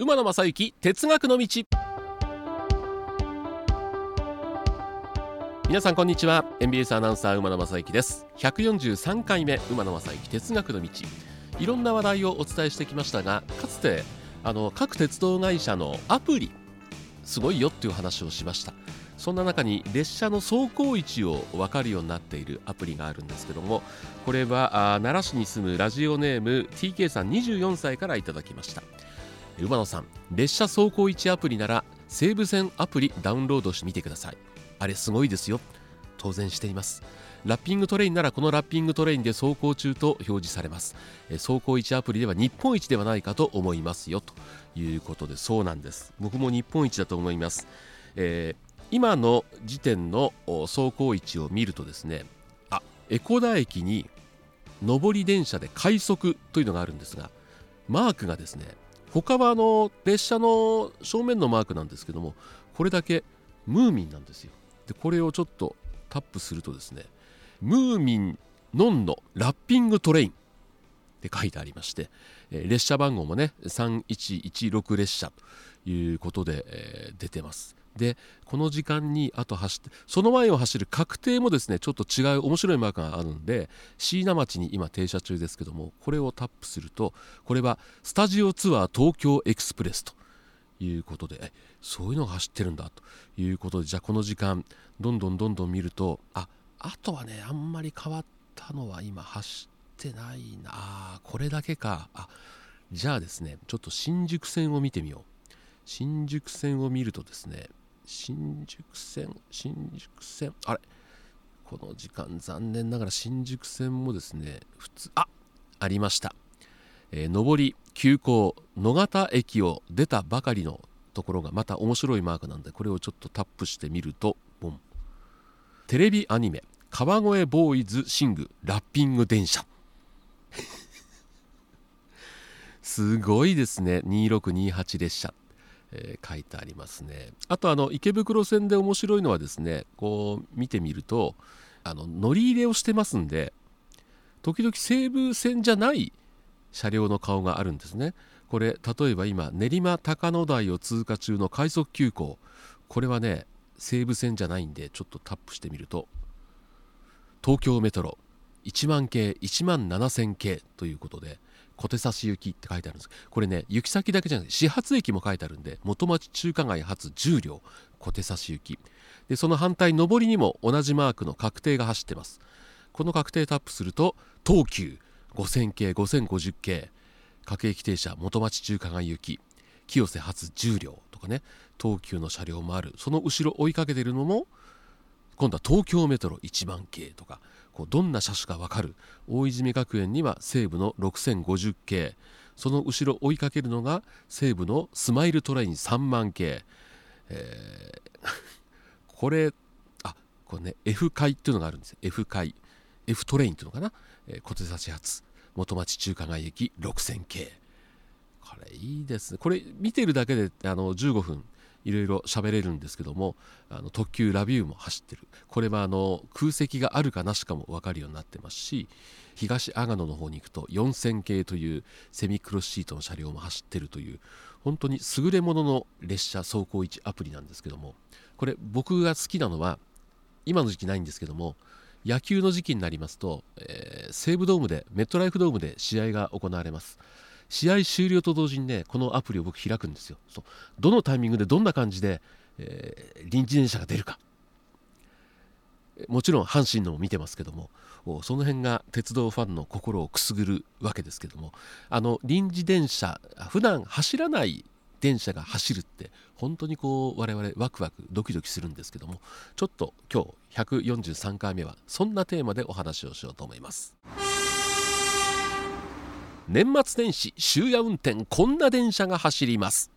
馬野正幸哲学の道。皆さんこんにちは。NBS アナウンサー馬野正幸です。143回目馬野正幸哲学の道。いろんな話題をお伝えしてきましたがかつてあの各鉄道会社のアプリすごいよっていう話をしました。そんな中に列車の走行位置を分かるようになっているアプリがあるんですけどもこれは奈良市に住むラジオネーム TK さん24歳からいただきました。馬野さん列車走行位置アプリなら西武線アプリダウンロードしてみてください。あれすごいですよ。当然しています。ラッピングトレインならこのラッピングトレインで走行中と表示されます。走行位置アプリでは日本一ではないかと思いますよ。ということでそうなんです。僕も日本一だと思います、えー今の時点の走行位置を見るとですねあ江古田駅に上り電車で快速というのがあるんですがマークがですね他はあの列車の正面のマークなんですけどもこれだけムーミンなんですよ。でこれをちょっとタップするとですねムーミンノンのラッピングトレインって書いてありましてえ列車番号もね3116列車ということでえ出てます。でこの時間にあと走ってその前を走る確定もですねちょっと違う面白いマークがあるんで椎名町に今停車中ですけどもこれをタップするとこれはスタジオツアー東京エクスプレスということでそういうのが走ってるんだということでじゃあこの時間どんどんどんどん見るとああとはねあんまり変わったのは今走ってないなこれだけかあじゃあですねちょっと新宿線を見てみよう。新宿線を見るとですね新宿線新宿線あれ？この時間残念ながら新宿線もですね普通あありました、えー、上り急行野方駅を出たばかりのところがまた面白いマークなんでこれをちょっとタップしてみるとボン。テレビアニメ「川越ボーイズシングラッピング電車」すごいですね。2628列車。えー、書いてありますね。あとあの池袋線で面白いのはですねこう見てみるとあの乗り入れをしてますんで時々西武線じゃない車両の顔があるんですね。これ例えば今練馬高野台を通過中の快速急行。これはね西武線じゃないんでちょっとタップしてみると東京メトロ1万系1万7000系ということで小手差し行きって書いてあるんです。これね行き先だけじゃなくて始発駅も書いてあるんで元町中華街発10両小手差し行き。でその反対上りにも同じマークの確定が走ってます。この確定タップすると東急5000系5050系各駅停車元町中華街行き清瀬発10両とかね東急の車両もある。その後ろ追いかけてるのも今度は東京メトロ1万系とかこうどんな車種か分かる大泉学園には西武の6050系その後ろ追いかけるのが西武のスマイルトレイン3万系、えー これあこれね F 階っていうのがあるんです F 階 F トレインっていうのかな、えー、小手差し発。元町中華街駅6000系。これいいですね。これ見てるだけであの15分。いろいろ喋れるんですけどもあの特急ラビューも走ってる。これはあの空席があるかなしかも分かるようになってますし東阿賀野の方に行くと4000系というセミクロスシートの車両も走ってるという本当に優れものの列車走行位置アプリなんですけどもこれ僕が好きなのは今の時期ないんですけども野球の時期になりますと、えー、西武ドームでメットライフドームで試合が行われます。試合終了と同時にねこのアプリを僕開くんですよ。そう。どのタイミングでどんな感じで、えー、臨時電車が出るか。もちろん阪神のも見てますけどもその辺が鉄道ファンの心をくすぐるわけですけどもあの臨時電車普段走らない電車が走るって本当にこう我々ワクワクドキドキするんですけどもちょっと今日143回目はそんなテーマでお話をしようと思います。年末年始終夜運転こんな電車が走ります。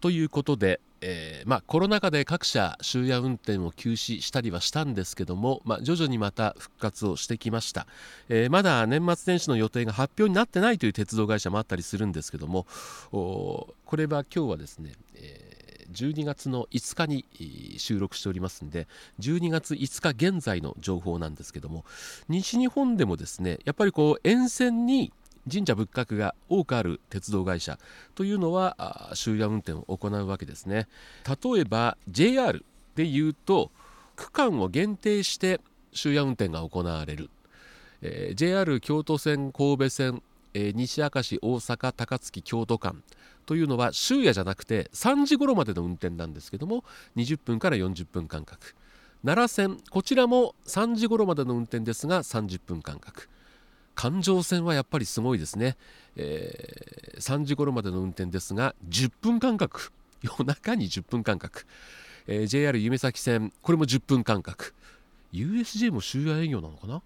ということで、えー、まあ、コロナ禍で各社終夜運転を休止したりはしたんですけども、まあ、徐々にまた復活をしてきました、えー、まだ年末年始の予定が発表になってないという鉄道会社もあったりするんですけどもこれは今日はですね、えー12月の5日に収録しておりますんで12月5日現在の情報なんですけども西日本でもですねやっぱりこう沿線に神社仏閣が多くある鉄道会社というのは終夜運転を行うわけですね。例えば JR でいうと区間を限定して終夜運転が行われる、えー、JR 京都線神戸線、えー、西明石大阪高槻京都間。というのは終夜じゃなくて3時頃までの運転なんですけども20分から40分間隔。奈良線こちらも3時頃までの運転ですが30分間隔。環状線はやっぱりすごいですね、えー、3時頃までの運転ですが10分間隔。夜中に10分間隔、えー、JR 夢崎線これも10分間隔。USJ も終夜営業なのかな？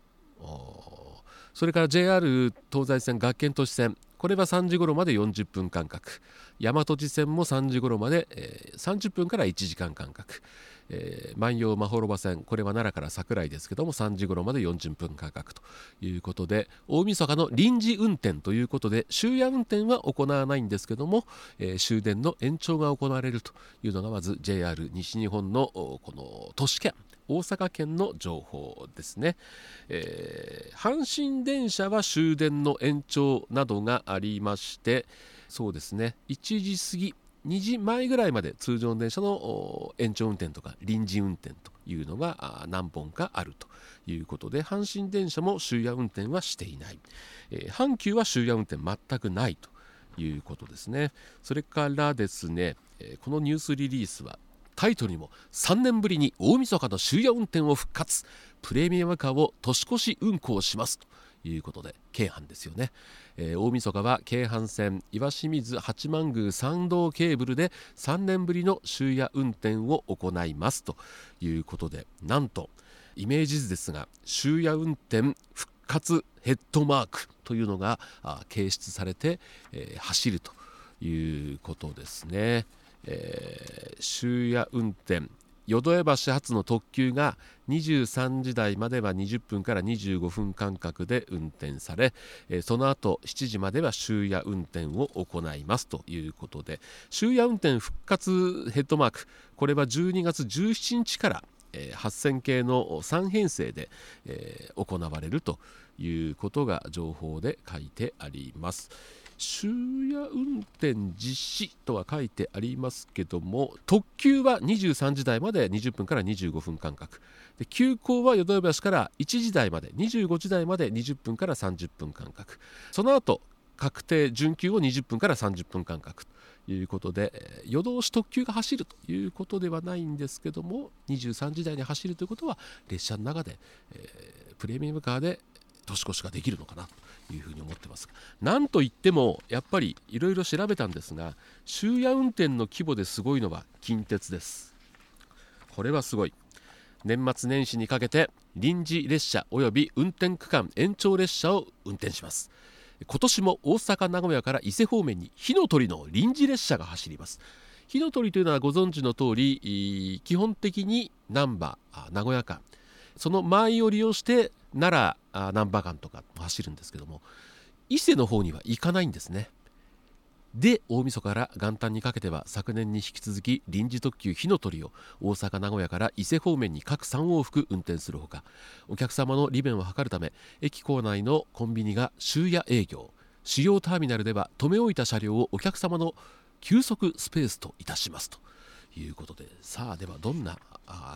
それから JR 東西線学研都市線これは3時頃まで40分間隔。大和路線も3時頃まで、えー、30分から1時間間隔、えー、万葉まほろば線これは奈良から桜井ですけども3時頃まで40分間隔ということで大晦日の臨時運転ということで終夜運転は行わないんですけども、えー、終電の延長が行われるというのがまず JR 西日本のこの都市圏。大阪県の情報ですね、えー、阪神電車は終電の延長などがありましてそうですね。1時過ぎ2時前ぐらいまで通常の電車の延長運転とか臨時運転というのが何本かあるということで阪神電車も終夜運転はしていない、えー、阪急は終夜運転全くないということですね。それからですね、このニュースリリースはタイトルにも3年ぶりに大晦日の終夜運転を復活プレミアムカーを年越し運行しますということで京阪ですよね、えー、大晦日は京阪線岩清水八幡宮参道ケーブルで3年ぶりの終夜運転を行いますということでなんとイメージ図ですが終夜運転復活ヘッドマークというのが掲出されて、えー、走るということですね。えー、終夜運転淀江橋発の特急が23時台までは20分から25分間隔で運転され、えその後7時までは終夜運転を行いますということで終夜運転復活ヘッドマークこれは12月17日からえ8000系の3編成で、え行われるということが情報で書いてあります。終夜運転実施とは書いてありますけども特急は23時台まで20分から25分間隔。で急行は淀橋から1時台まで25時台まで20分から30分間隔。その後確定準急を20分から30分間隔ということで夜通し特急が走るということではないんですけども23時台に走るということは列車の中で、えー、プレミアムカーで年越しができるのかなというふうに思ってますなんといってもやっぱりいろいろ調べたんですが終夜運転の規模ですごいのは近鉄ですこれはすごい年末年始にかけて臨時列車および運転区間延長列車を運転します今年も大阪名古屋から伊勢方面に火の鳥の臨時列車が走ります火の鳥というのはご存知の通り基本的に難波名古屋間その満員を利用して奈良難波間とか走るんですけども伊勢の方には行かないんですね。で大晦日から元旦にかけては昨年に引き続き臨時特急火の鳥を大阪名古屋から伊勢方面に各3往復運転するほかお客様の利便を図るため駅構内のコンビニが終夜営業。主要ターミナルでは止め置いた車両をお客様の休息スペースといたしますということで。さあではどんな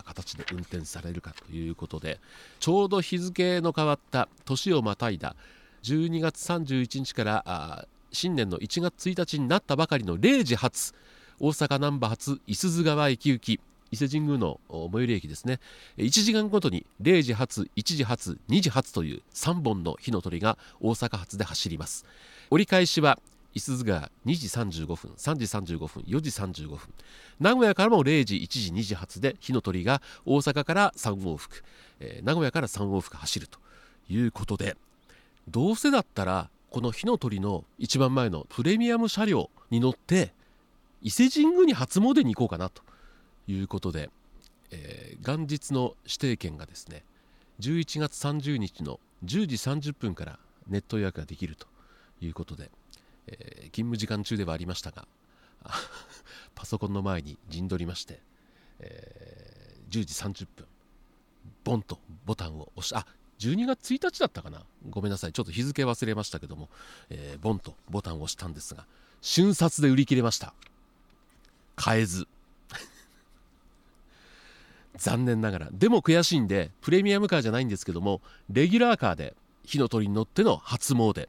形で運転されるかということでちょうど日付の変わった年をまたいだ12月31日から新年の1月1日になったばかりの0時発大阪難波発五十鈴川駅行き伊勢神宮の最寄り駅ですね。1時間ごとに0時発1時発2時発という3本の火の鳥が大阪発で走ります。折り返しはいすゞが2時35分3時35分4時35分名古屋からも0時1時2時発で火の鳥が大阪から3往復、えー、名古屋から3往復走るということでどうせだったらこの火の鳥の一番前のプレミアム車両に乗って伊勢神宮に初詣に行こうかなということで、えー、元日の指定券がですね11月30日の10時30分からネット予約ができるということでえー、勤務時間中ではありましたが パソコンの前に陣取りまして、えー、10時30分ボンとボタンを押しあ12月1日だったかな？ごめんなさい。ちょっと日付忘れましたけども、えー、ボンとボタンを押したんですが瞬殺で売り切れました。買えず。残念ながら。でも悔しいんでプレミアムカーじゃないんですけどもレギュラーカーで火の鳥に乗っての初詣、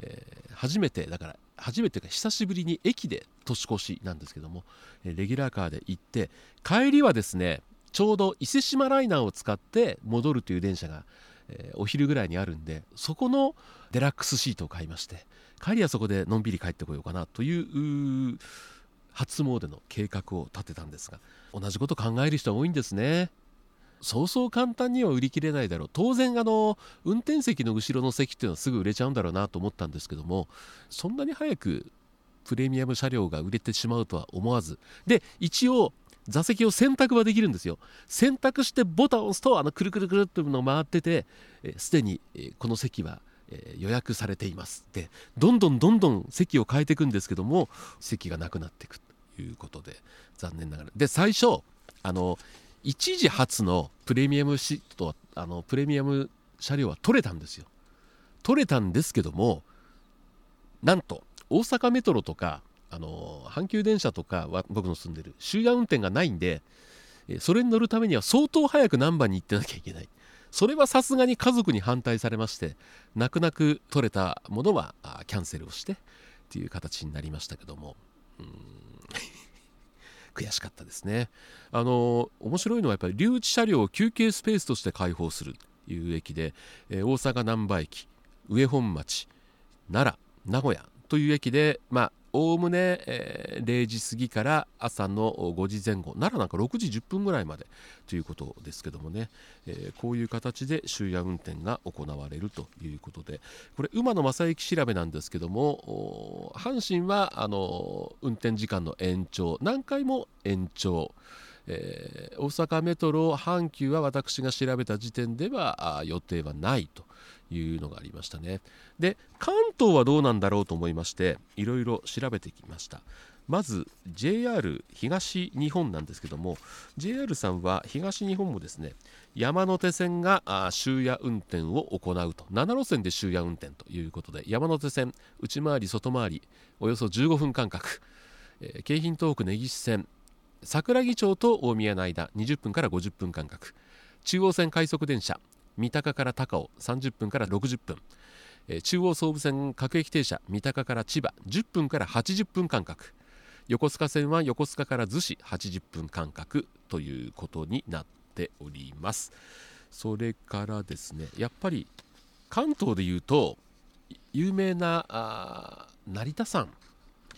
えー、初めてだから初めてか久しぶりに駅で年越しなんですけどもレギュラーカーで行って帰りはですねちょうど伊勢志摩ライナーを使って戻るという電車が、え、お昼ぐらいにあるんでそこのデラックスシートを買いまして帰りはそこでのんびり帰ってこようかなという初詣の計画を立てたんですが同じこと考える人は多いんですね。そうそう簡単には売り切れないだろう。当然あの運転席の後ろの席っていうのはすぐ売れちゃうんだろうなと思ったんですけどもそんなに早くプレミアム車両が売れてしまうとは思わず。で一応座席を選択はできるんですよ。選択してボタンを押すとあのくるくるくるっていうのが回っててすでにこの席は予約されています。でどんどんどんどん席を変えていくんですけども席がなくなっていくということで残念ながら。で最初あの一時初のプレミアムシートあのプレミアム車両は取れたんですよ。取れたんですけどもなんと大阪メトロとかあの阪急電車とかは僕の住んでる終夜運転がないんでそれに乗るためには相当早く難波に行ってなきゃいけない。それはさすがに家族に反対されまして泣く泣く取れたものはキャンセルをしてっていう形になりましたけども。うん。悔しかったですね。あの面白いのはやっぱり留置車両を休憩スペースとして開放するという駅で、え大阪難波駅上本町奈良名古屋という駅でまあおおむね、えー、0時過ぎから朝の5時前後奈良なんか6時10分ぐらいまでということですけどもね、えー、こういう形で終夜運転が行われるということで。これ馬の正行調べなんですけども阪神はあの運転時間の延長何回も延長。えー、大阪メトロ阪急は私が調べた時点では予定はないと。いうのがありましたね。で関東はどうなんだろうと思いましていろいろ調べてきました。まず JR 東日本なんですけども JR さんは東日本もですね山手線が終夜運転を行うと。7路線で終夜運転ということで山手線内回り外回りおよそ15分間隔、えー、京浜東北根岸線桜木町と大宮の間20分から50分間隔。中央線快速電車。三鷹から高尾30分から60分、え中央総武線各駅停車三鷹から千葉10分から80分間隔。横須賀線は横須賀から逗子80分間隔ということになっております。それからですねやっぱり関東でいうと有名な成田山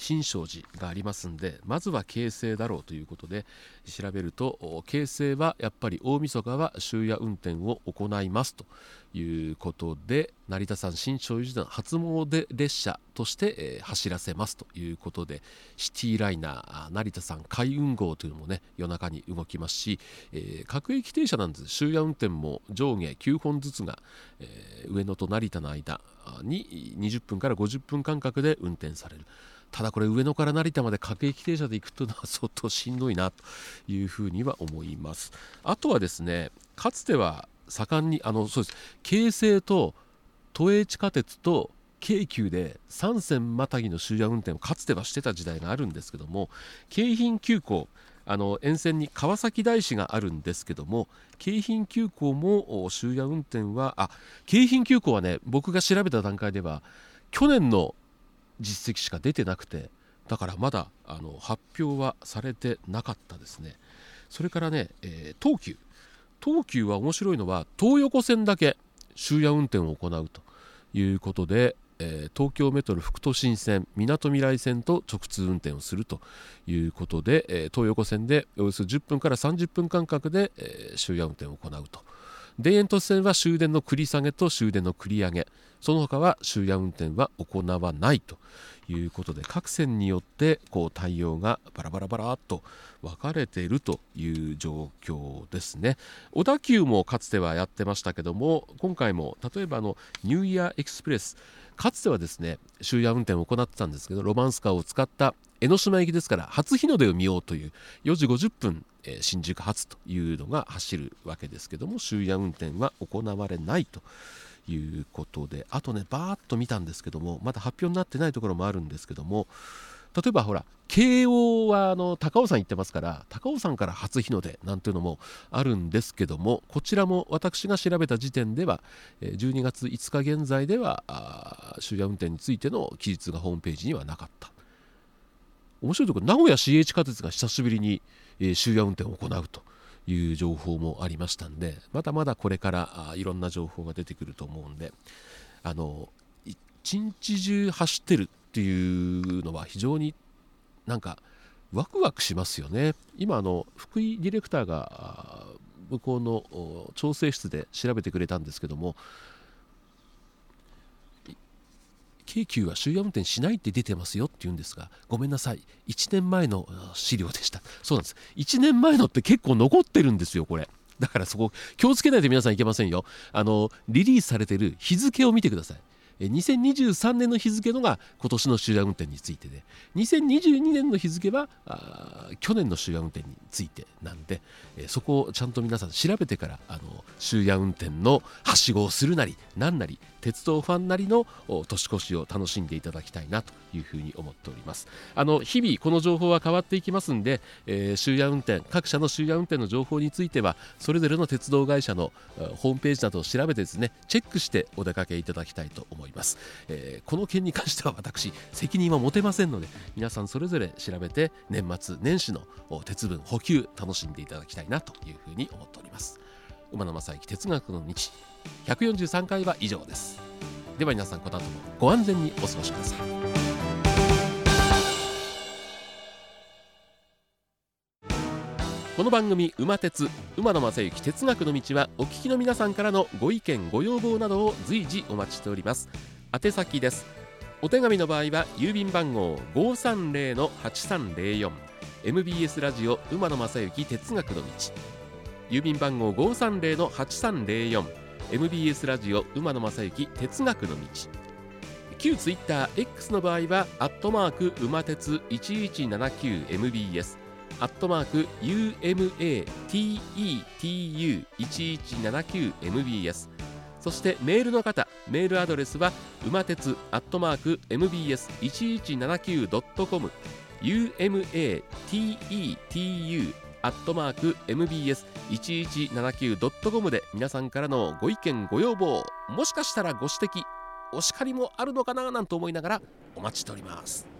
新勝寺がありますんでまずは京成だろうということで調べると京成はやっぱり大晦日は終夜運転を行いますということで成田山新勝寺の初詣列車として、走らせますということでシティライナー成田山海運号というのもね夜中に動きますし、えー、各駅停車なんです終夜運転も上下9本ずつが、えー、上野と成田の間に20分から50分間隔で運転される。ただこれ上野から成田まで各駅停車で行くというのは相当しんどいなというふうには思います。あとはですねかつては盛んにあのそうです京成と都営地下鉄と京急で3線またぎの終夜運転をかつてはしてた時代があるんですけども京浜急行あの沿線に川崎大師があるんですけども京浜急行も終夜運転はあ京浜急行はね僕が調べた段階では去年の実績しか出てなくてだからまだあの発表はされてなかったですね。それからね、えー、東急。東急は面白いのは東横線だけ終夜運転を行うということで、えー、東京メトロ副都心線みなとみらい線と直通運転をするということで、えー、東横線でおよそ10分から30分間隔で、えー、終夜運転を行うと。田園都市線は終電の繰り下げと終電の繰り上げ。その他は終夜運転は行わないということで各線によってこう対応がバラバラバラっと分かれているという状況ですね。小田急もかつてはやってましたけども今回も例えばあのニューイヤーエクスプレスかつてはですね終夜運転を行ってたんですけどロマンスカーを使った江ノ島行きですから初日の出を見ようという4時50分、えー、新宿発というのが走るわけですけども終夜運転は行われないということであとねバーッと見たんですけどもまだ発表になってないところもあるんですけども例えばほら慶応はあの高尾山行ってますから高尾山から初日の出なんていうのもあるんですけどもこちらも私が調べた時点では12月5日現在では終夜運転についての記述がホームページにはなかった。面白いところ名古屋 CH 貨鉄が久しぶりに終夜運転を行うという情報もありましたんでまだまだこれからいろんな情報が出てくると思うんであの一日中走ってるっていうのは非常になんかワクワクしますよね。今あの福井ディレクターが向こうの調整室で調べてくれたんですけども京急は終夜運転しないって出てますよって言うんですがごめんなさい。1年前の資料でした。そうなんです。1年前のって結構残ってるんですよこれ。だからそこ気をつけないと皆さんいけませんよ。あのリリースされてる日付を見てください。2023年の日付のが今年の終夜運転についてで2022年の日付は去年の終夜運転についてなんで、えそこをちゃんと皆さん調べてからあの終夜運転のはしごをするなりなんなり鉄道ファンなりの年越しを楽しんでいただきたいなというふうに思っております。あの日々この情報は変わっていきますんで、えー、終夜運転各社の終夜運転の情報についてはそれぞれの鉄道会社のホームページなどを調べてですねチェックしてお出かけいただきたいと思います、ます。えー、この件に関しては私責任は持てませんので皆さんそれぞれ調べて年末年始の鉄分補給楽しんでいただきたいなというふうに思っております。馬野正幸哲学の道143回は以上です。では皆さんこの後もご安全にお過ごしください。この番組「馬鉄馬野正幸哲学の道」はお聞きの皆さんからのご意見ご要望などを随時お待ちしております。宛先です。お手紙の場合は郵便番号530-8304 MBS ラジオ馬野正幸哲学の道。郵便番号530-8304 MBS ラジオ馬野正幸哲学の道。旧ツイッター X の場合はアットマーク馬鉄 1179MBS アットマーク UMATETU1179MBS そしてメールの方メールアドレスは馬鉄アットマーク MBS1179.com UMATETU アットマーク MBS1179.com で皆さんからのご意見ご要望もしかしたらご指摘お叱りもあるのかななんて思いながらお待ちしております。